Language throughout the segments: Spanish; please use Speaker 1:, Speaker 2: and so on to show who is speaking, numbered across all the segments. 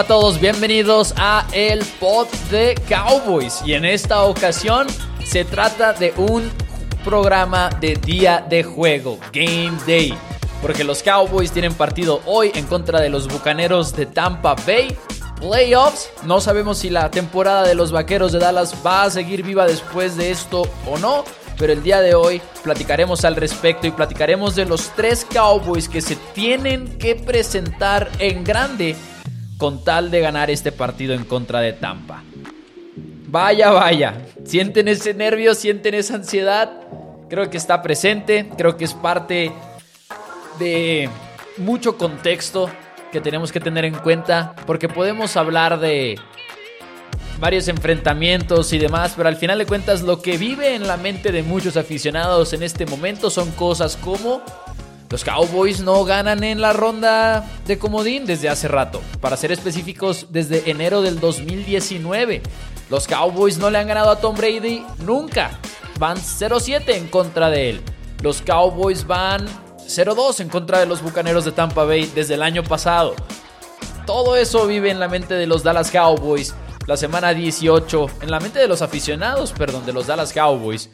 Speaker 1: Hola a todos, bienvenidos a el pod de Cowboys y en esta ocasión se trata de un programa de día de juego, Game Day, porque los Cowboys tienen partido hoy en contra de los Bucaneros de Tampa Bay. Playoffs, no sabemos si la temporada de los Vaqueros de Dallas va a seguir viva después de esto o no, pero el día de hoy platicaremos al respecto y platicaremos de los tres Cowboys que se tienen que presentar en grande con tal de ganar este partido en contra de Tampa. Vaya, vaya, sienten ese nervio, sienten esa ansiedad, creo que está presente, creo que es parte de mucho contexto que tenemos que tener en cuenta, porque podemos hablar de varios enfrentamientos y demás, pero al final de cuentas lo que vive en la mente de muchos aficionados en este momento son cosas como los Cowboys no ganan en la ronda de comodín desde hace rato, para ser específicos desde enero del 2019. Los Cowboys no le han ganado a Tom Brady nunca, van 0-7 en contra de él. Los Cowboys van 0-2 en contra de los Bucaneros de Tampa Bay desde el año pasado. Todo eso vive en la mente de los Dallas Cowboys. La semana 18, en la mente de los aficionados, perdón, de los Dallas Cowboys.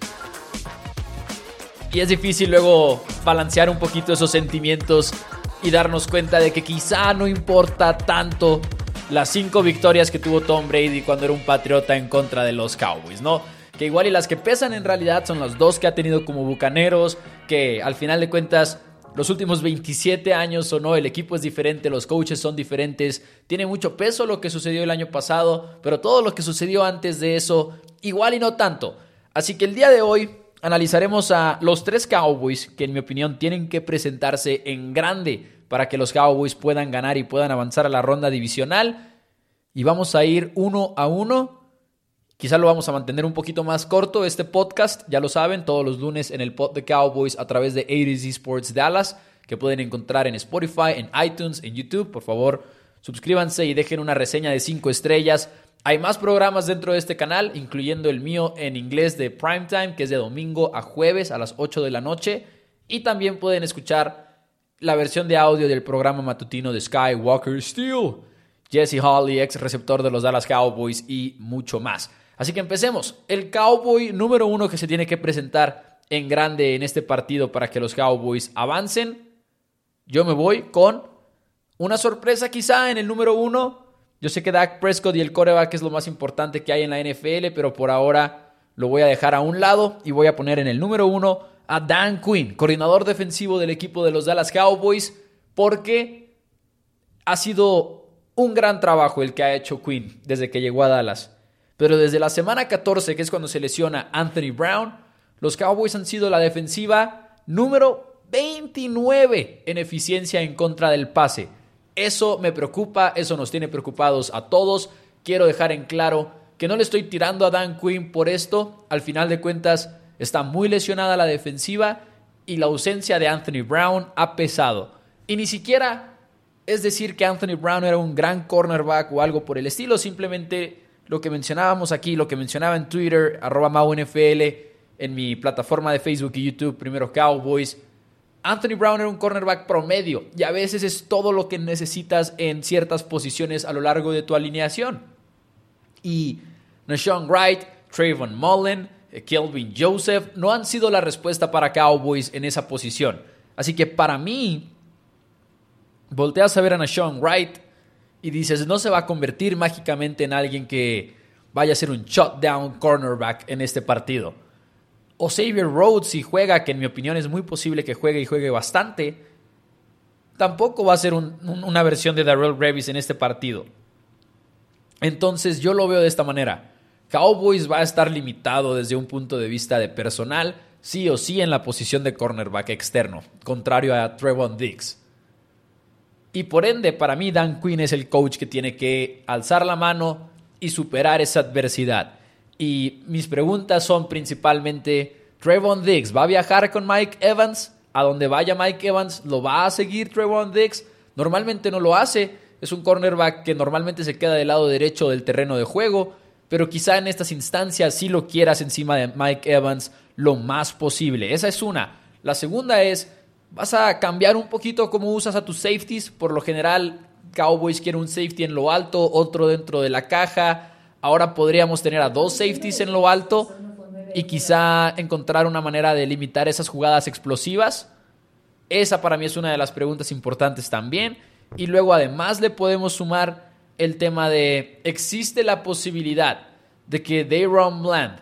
Speaker 1: Y es difícil luego balancear un poquito esos sentimientos y darnos cuenta de que quizá no importa tanto las cinco victorias que tuvo Tom Brady cuando era un patriota en contra de los Cowboys, ¿no? Que igual y las que pesan en realidad son las dos que ha tenido como bucaneros, que al final de cuentas los últimos 27 años o no, el equipo es diferente, los coaches son diferentes, tiene mucho peso lo que sucedió el año pasado, pero todo lo que sucedió antes de eso, igual y no tanto. Así que el día de hoy analizaremos a los tres Cowboys que en mi opinión tienen que presentarse en grande para que los Cowboys puedan ganar y puedan avanzar a la ronda divisional. Y vamos a ir uno a uno. Quizá lo vamos a mantener un poquito más corto este podcast, ya lo saben, todos los lunes en el pod de Cowboys a través de 80 Sports Dallas, que pueden encontrar en Spotify, en iTunes, en YouTube. Por favor, suscríbanse y dejen una reseña de 5 estrellas. Hay más programas dentro de este canal, incluyendo el mío en inglés de Primetime, que es de domingo a jueves a las 8 de la noche. Y también pueden escuchar la versión de audio del programa matutino de Skywalker Steel, Jesse Holly, ex receptor de los Dallas Cowboys y mucho más. Así que empecemos. El Cowboy número uno que se tiene que presentar en grande en este partido para que los Cowboys avancen. Yo me voy con una sorpresa quizá en el número uno. Yo sé que Dak Prescott y el coreback es lo más importante que hay en la NFL, pero por ahora lo voy a dejar a un lado y voy a poner en el número uno a Dan Quinn, coordinador defensivo del equipo de los Dallas Cowboys, porque ha sido un gran trabajo el que ha hecho Quinn desde que llegó a Dallas. Pero desde la semana 14, que es cuando se lesiona Anthony Brown, los Cowboys han sido la defensiva número 29 en eficiencia en contra del pase. Eso me preocupa, eso nos tiene preocupados a todos. Quiero dejar en claro que no le estoy tirando a Dan Quinn por esto. Al final de cuentas, está muy lesionada la defensiva y la ausencia de Anthony Brown ha pesado. Y ni siquiera es decir que Anthony Brown era un gran cornerback o algo por el estilo, simplemente lo que mencionábamos aquí, lo que mencionaba en Twitter, arroba MauNFL, en mi plataforma de Facebook y YouTube, primero Cowboys. Anthony Brown era un cornerback promedio y a veces es todo lo que necesitas en ciertas posiciones a lo largo de tu alineación. Y Nashawn Wright, Trayvon Mullen, eh, Kelvin Joseph no han sido la respuesta para Cowboys en esa posición. Así que para mí, volteas a ver a Nashawn Wright y dices, no se va a convertir mágicamente en alguien que vaya a ser un shutdown cornerback en este partido. O Xavier Rhodes si juega, que en mi opinión es muy posible que juegue y juegue bastante, tampoco va a ser una versión de Darrell Revis en este partido. Entonces yo lo veo de esta manera. Cowboys va a estar limitado desde un punto de vista de personal, sí o sí en la posición de cornerback externo, contrario a Trevon Diggs. Y por ende, para mí Dan Quinn es el coach que tiene que alzar la mano y superar esa adversidad. Y mis preguntas son principalmente, Trevon Diggs va a viajar con Mike Evans, a donde vaya Mike Evans, ¿lo va a seguir Trevon Diggs? Normalmente no lo hace, es un cornerback que normalmente se queda del lado derecho del terreno de juego, pero quizá en estas instancias sí lo quieras encima de Mike Evans lo más posible. Esa es una. La segunda es, vas a cambiar un poquito cómo usas a tus safeties. Por lo general, Cowboys quiere un safety en lo alto, otro dentro de la caja. Ahora podríamos tener a dos safeties en lo alto y quizá encontrar una manera de limitar esas jugadas explosivas. Esa para mí es una de las preguntas importantes también. Y luego además le podemos sumar el tema de, ¿existe la posibilidad de que Dayron Bland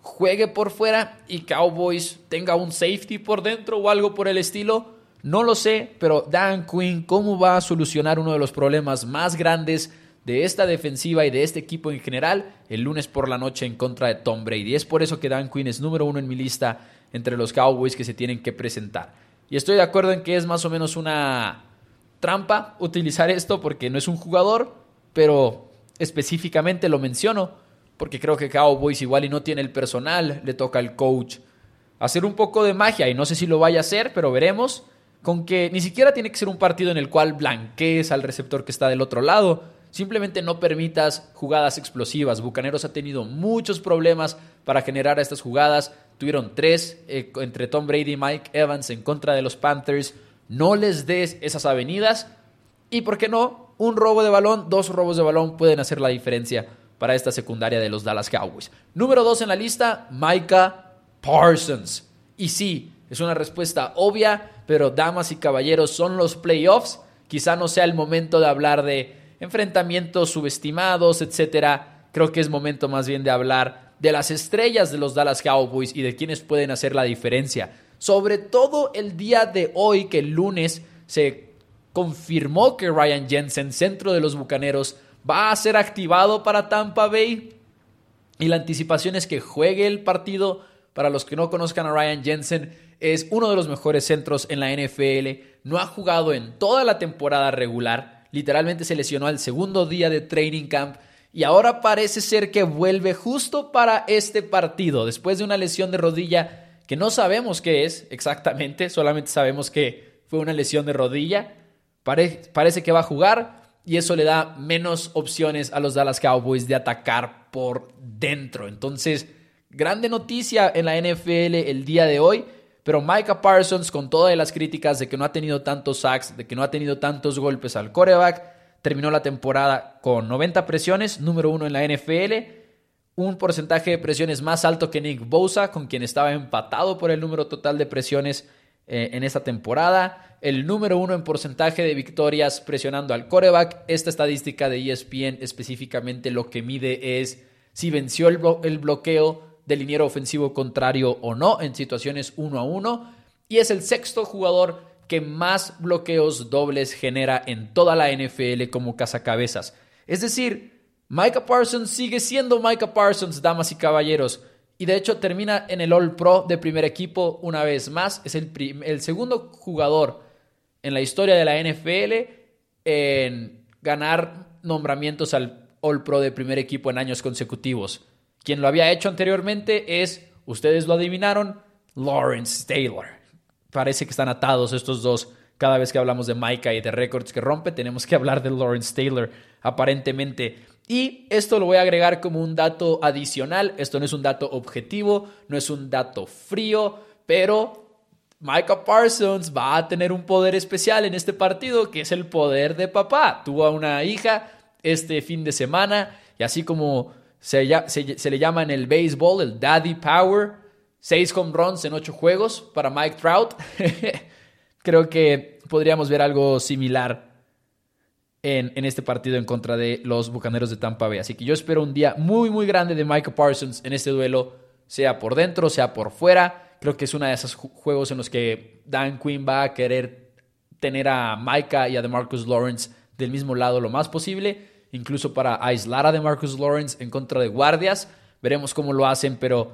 Speaker 1: juegue por fuera y Cowboys tenga un safety por dentro o algo por el estilo? No lo sé, pero Dan Quinn, ¿cómo va a solucionar uno de los problemas más grandes de esta defensiva y de este equipo en general el lunes por la noche en contra de Tom Brady? Es por eso que Dan Quinn es número uno en mi lista entre los Cowboys que se tienen que presentar. Y estoy de acuerdo en que es más o menos una trampa utilizar esto porque no es un jugador, pero específicamente lo menciono porque creo que Cowboys igual y no tiene el personal, le toca al coach hacer un poco de magia y no sé si lo vaya a hacer, pero veremos con que ni siquiera tiene que ser un partido en el cual blanquees al receptor que está del otro lado, simplemente no permitas jugadas explosivas. Bucaneros ha tenido muchos problemas para generar estas jugadas, tuvieron tres eh, entre Tom Brady y Mike Evans en contra de los Panthers, no les des esas avenidas y, ¿por qué no? Un robo de balón, dos robos de balón pueden hacer la diferencia para esta secundaria de los Dallas Cowboys. Número dos en la lista, Micah Parsons. Y sí, es una respuesta obvia, pero damas y caballeros, son los playoffs. Quizá no sea el momento de hablar de enfrentamientos subestimados, etcétera. Creo que es momento más bien de hablar de las estrellas de los Dallas Cowboys y de quienes pueden hacer la diferencia. Sobre todo el día de hoy, que el lunes se confirmó que Ryan Jensen, centro de los Bucaneros, va a ser activado para Tampa Bay. Y la anticipación es que juegue el partido. Para los que no conozcan a Ryan Jensen, es uno de los mejores centros en la NFL. No ha jugado en toda la temporada regular. Literalmente se lesionó al segundo día de training camp. Y ahora parece ser que vuelve justo para este partido, después de una lesión de rodilla que no sabemos qué es exactamente, solamente sabemos que fue una lesión de rodilla. parece que va a jugar y eso le da menos opciones a los Dallas Cowboys de atacar por dentro. Entonces, grande noticia en la NFL el día de hoy. Pero Micah Parsons, con todas las críticas de que no ha tenido tantos sacks, de que no ha tenido tantos golpes al coreback, terminó la temporada con 90 presiones, número uno en la NFL un porcentaje de presiones más alto que Nick Bosa, con quien estaba empatado por el número total de presiones eh, en esta temporada. El número uno en porcentaje de victorias presionando al coreback. Esta estadística de ESPN específicamente lo que mide es si venció el, el bloqueo del liniero ofensivo contrario o no en situaciones uno a uno. Y es el sexto jugador que más bloqueos dobles genera en toda la NFL como cazacabezas. Es decir, Micah Parsons sigue siendo Micah Parsons, damas y caballeros. Y de hecho termina en el All Pro de primer equipo una vez más. Es el, el segundo jugador en la historia de la NFL en ganar nombramientos al All Pro de primer equipo en años consecutivos. Quien lo había hecho anteriormente es, ustedes lo adivinaron, Lawrence Taylor. Parece que están atados estos dos. Cada vez que hablamos de Micah y de récords que rompe, tenemos que hablar de Lawrence Taylor, aparentemente. Y esto lo voy a agregar como un dato adicional. Esto no es un dato objetivo, no es un dato frío, pero Micah Parsons va a tener un poder especial en este partido, que es el poder de papá. Tuvo a una hija este fin de semana y así como se, le llama en el béisbol el Daddy Power, seis home runs en ocho juegos para Mike Trout. Creo que podríamos ver algo similar en, este partido en contra de los Bucaneros de Tampa Bay. Así que yo espero un día muy, muy grande de Michael Parsons en este duelo, sea por dentro, sea por fuera. Creo que es uno de esos juegos en los que Dan Quinn va a querer tener a Micah y a DeMarcus Lawrence del mismo lado lo más posible, incluso para aislar a DeMarcus Lawrence en contra de guardias. Veremos cómo lo hacen, pero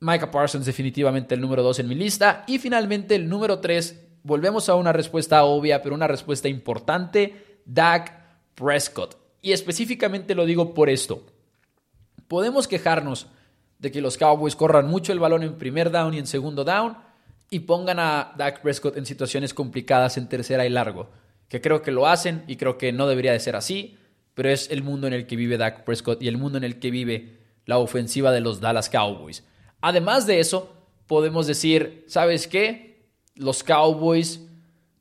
Speaker 1: Micah Parsons definitivamente el número 2 en mi lista. Y finalmente el número 3, volvemos a una respuesta obvia, pero una respuesta importante, Dak Prescott. Y específicamente lo digo por esto. Podemos quejarnos de que los Cowboys corran mucho el balón en primer down y en segundo down y pongan a Dak Prescott en situaciones complicadas en tercera y largo, que creo que lo hacen y creo que no debería de ser así, pero es el mundo en el que vive Dak Prescott y el mundo en el que vive la ofensiva de los Dallas Cowboys. Además de eso, podemos decir, ¿sabes qué? Los Cowboys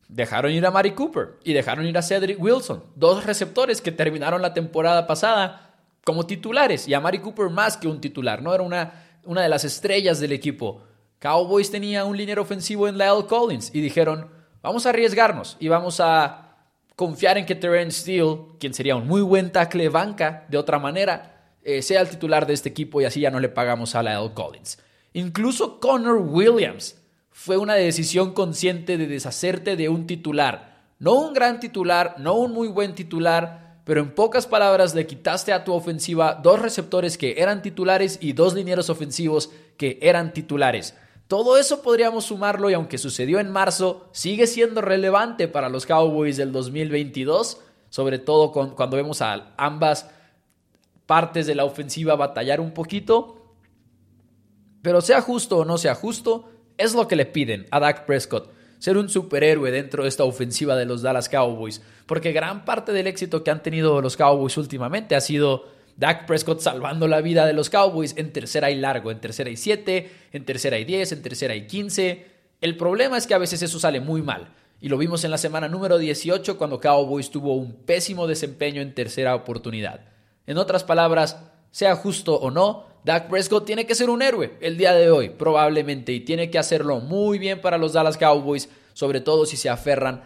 Speaker 1: dejaron ir a Mari Cooper y dejaron ir a Cedric Wilson, dos receptores que terminaron la temporada pasada como titulares y a Mari Cooper más que un titular, ¿no? Era una, una de las estrellas del equipo. Cowboys tenía un liniero ofensivo en Lyle Collins y dijeron, vamos a arriesgarnos y vamos a confiar en que Terrence Steele, quien sería un muy buen tackle banca de otra manera, eh, sea el titular de este equipo y así ya no le pagamos a Lyle Collins. Incluso Connor Williams fue una decisión consciente de deshacerte de un titular. No un gran titular, no un muy buen titular, pero en pocas palabras le quitaste a tu ofensiva dos receptores que eran titulares y dos linieros ofensivos que eran titulares. Todo eso podríamos sumarlo y aunque sucedió en marzo, sigue siendo relevante para los Cowboys del 2022, sobre todo cuando vemos a ambas partes de la ofensiva batallar un poquito. Pero sea justo o no sea justo, es lo que le piden a Dak Prescott ser un superhéroe dentro de esta ofensiva de los Dallas Cowboys, porque gran parte del éxito que han tenido los Cowboys últimamente ha sido Dak Prescott salvando la vida de los Cowboys en tercera y largo, en tercera y siete, en tercera y diez, en tercera y quince. El problema es que a veces eso sale muy mal. Y lo vimos en la semana número 18 cuando Cowboys tuvo un pésimo desempeño en tercera oportunidad. En otras palabras, sea justo o no, Dak Prescott tiene que ser un héroe el día de hoy, probablemente, y tiene que hacerlo muy bien para los Dallas Cowboys, sobre todo si se aferran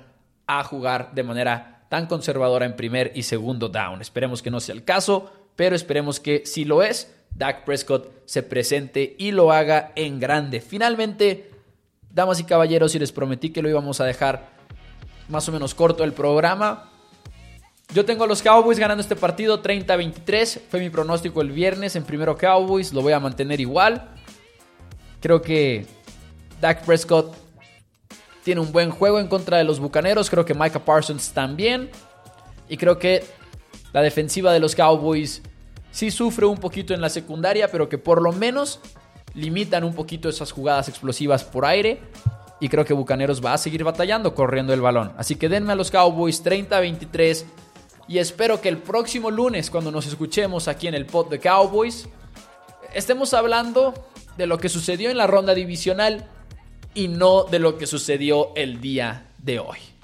Speaker 1: a jugar de manera tan conservadora en primer y segundo down. Esperemos que no sea el caso, pero esperemos que si lo es, Dak Prescott se presente y lo haga en grande. Finalmente, damas y caballeros, y les prometí que lo íbamos a dejar más o menos corto el programa, yo tengo a los Cowboys ganando este partido 30-23. Fue mi pronóstico el viernes en primero Cowboys. Lo voy a mantener igual. Creo que Dak Prescott tiene un buen juego en contra de los Bucaneros. Creo que Micah Parsons también. Y creo que la defensiva de los Cowboys sí sufre un poquito en la secundaria, pero que por lo menos limitan un poquito esas jugadas explosivas por aire. Y creo que Bucaneros va a seguir batallando corriendo el balón. Así que denme a los Cowboys 30-23 y espero que el próximo lunes, cuando nos escuchemos aquí en el pod de Cowboys, estemos hablando de lo que sucedió en la ronda divisional y no de lo que sucedió el día de hoy.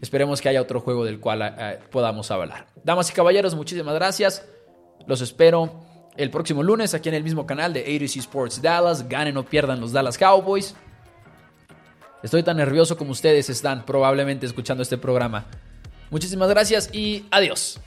Speaker 1: Esperemos que haya otro juego del cual eh, podamos hablar. Damas y caballeros, muchísimas gracias. Los espero el próximo lunes aquí en el mismo canal de ADC Sports Dallas. Ganen o pierdan los Dallas Cowboys. Estoy tan nervioso como ustedes están probablemente escuchando este programa. Muchísimas gracias y adiós.